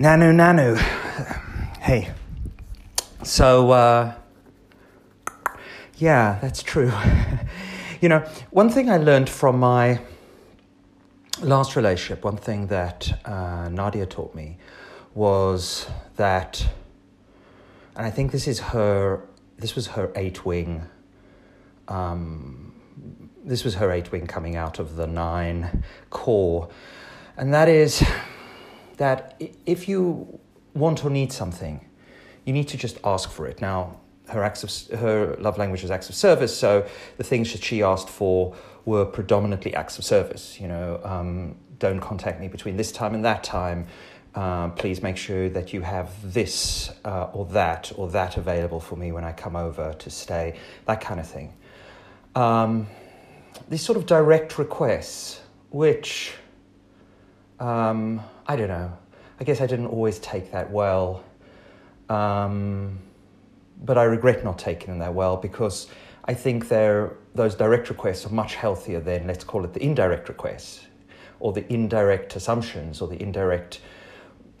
Nanu, Nanu. Hey. So, uh, yeah, that's true. you know, one thing I learned from my last relationship, one thing that uh, Nadia taught me was that, and I think this is her, this was her eight wing, um, this was her eight wing coming out of the nine core, and that is that if you want or need something, you need to just ask for it. Now, her acts of, her love language is acts of service, so the things that she asked for were predominantly acts of service. You know, um, don't contact me between this time and that time. Uh, please make sure that you have this uh, or that or that available for me when I come over to stay. That kind of thing. Um, these sort of direct requests, which um, I don't know. I guess I didn't always take that well. Um, but I regret not taking them that well because I think they're, those direct requests are much healthier than, let's call it, the indirect requests or the indirect assumptions or the indirect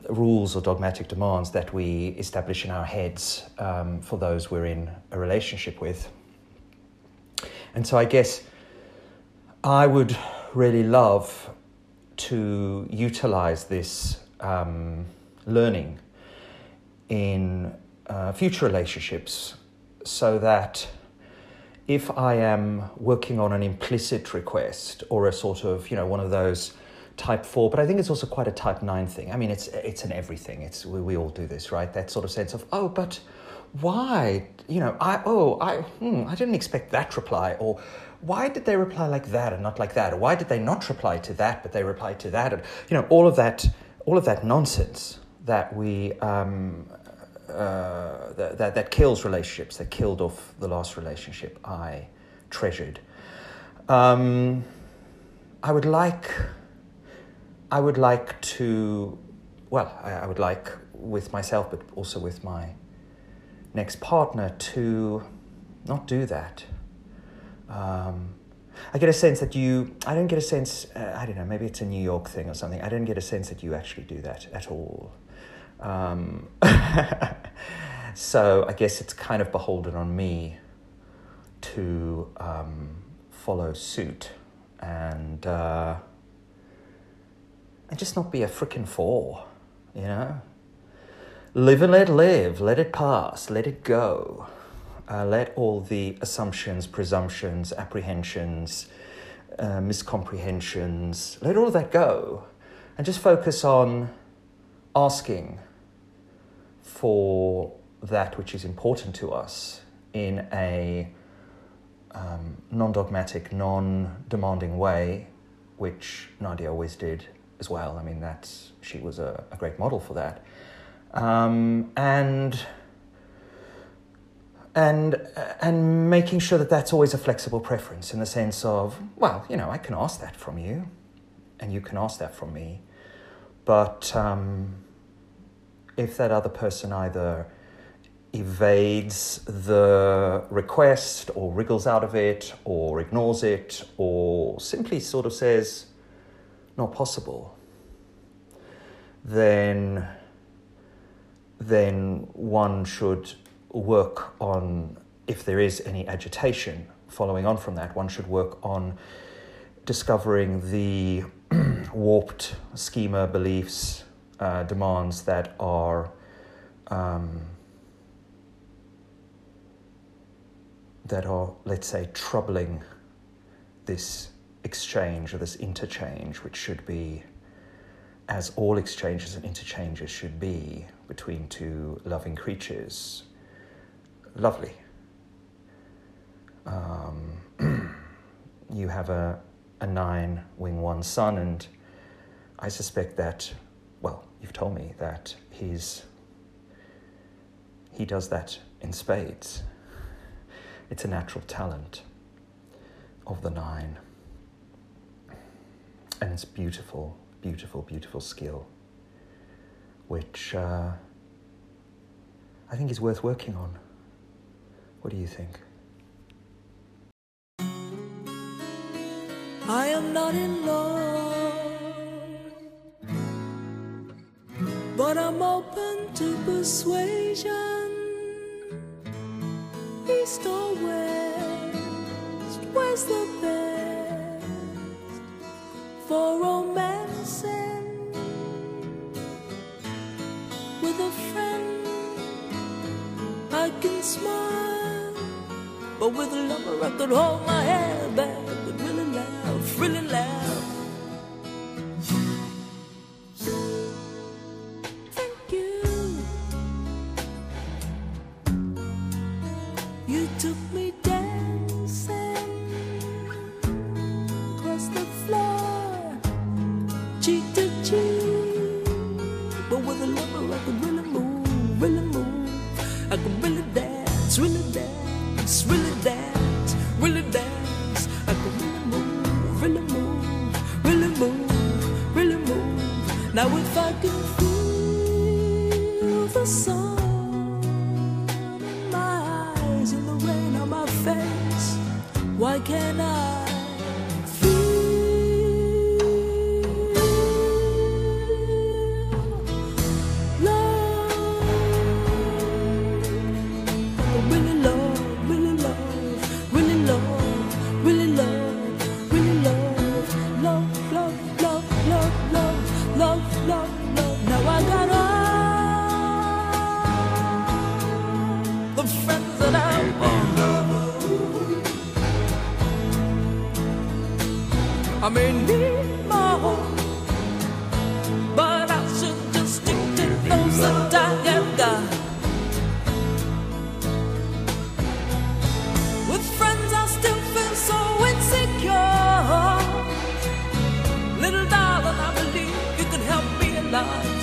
rules or dogmatic demands that we establish in our heads um, for those we're in a relationship with. And so I guess I would really love to utilize this um, learning in uh, future relationships so that if I am working on an implicit request or a sort of, you know, one of those type four, but I think it's also quite a type nine thing. I mean, it's it's an everything. It's we, we all do this, right? That sort of sense of oh, but why? You know, I oh I hmm, I didn't expect that reply, or why did they reply like that and not like that, or why did they not reply to that but they replied to that, and you know, all of that all of that nonsense that we um, uh, that, that that kills relationships, that killed off the last relationship I treasured. Um, I would like I would like to, well, I, I, would like with myself, but also with my next partner to not do that. Um, I get a sense that you, I don't get a sense, uh, I don't know, maybe it's a New York thing or something. I don't get a sense that you actually do that at all. Um, so I guess it's kind of beholden on me to um, follow suit and. Uh, and just not be a freaking fool, you know? Live and let live, let it pass, let it go. Uh, let all the assumptions, presumptions, apprehensions, uh, miscomprehensions, let all of that go and just focus on asking for that which is important to us in a um, non dogmatic, non demanding way, which Nadia always did as well. I mean, that's she was a, a great model for that, um, and and and making sure that that's always a flexible preference in the sense of well, you know, I can ask that from you, and you can ask that from me, but um, if that other person either evades the request or wriggles out of it or ignores it or simply sort of says not possible, then then one should work on if there is any agitation following on from that, one should work on discovering the warped schema beliefs, uh, demands that are um, that are, let's say, troubling this exchange or this interchange, which should be, as all exchanges and interchanges should be, between two loving creatures, lovely. Um, you have a, a nine wing one son, and I suspect that, well, you've told me that he's he does that in spades. It's a natural talent of the nine and it's beautiful, beautiful, beautiful skill, which uh, I think is worth working on. What do you think? I am not in love, but I'm open to persuasion. East or west, where's the best for romancing with a friend? I can smile, but with a lover I could hold my head back, could really laugh, really laugh. Thank you. You took me dancing across the floor, cheek to cheek. But with a lover, I could really move, really move. And the rain on my face, why can't I? I may need more, but I should just stick to those that I have got. With friends, I still feel so insecure. Little darling, I believe you could help me a lot.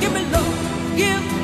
Give me love, give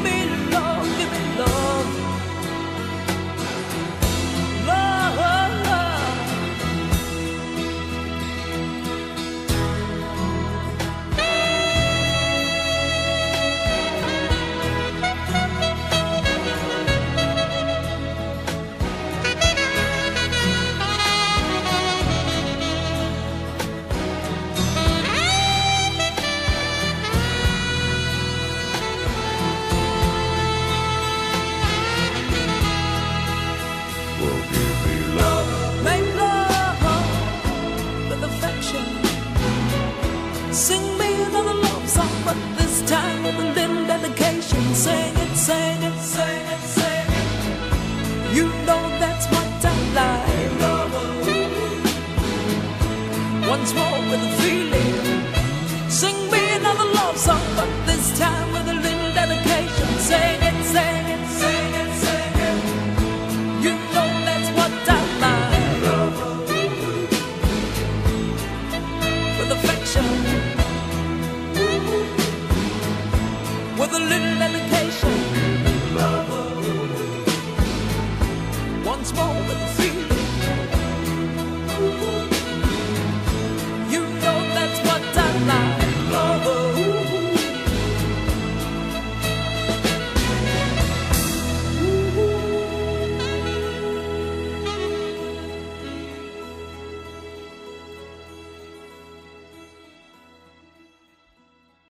Sing me another love song, but this time with a little dedication. Sing it, sing it,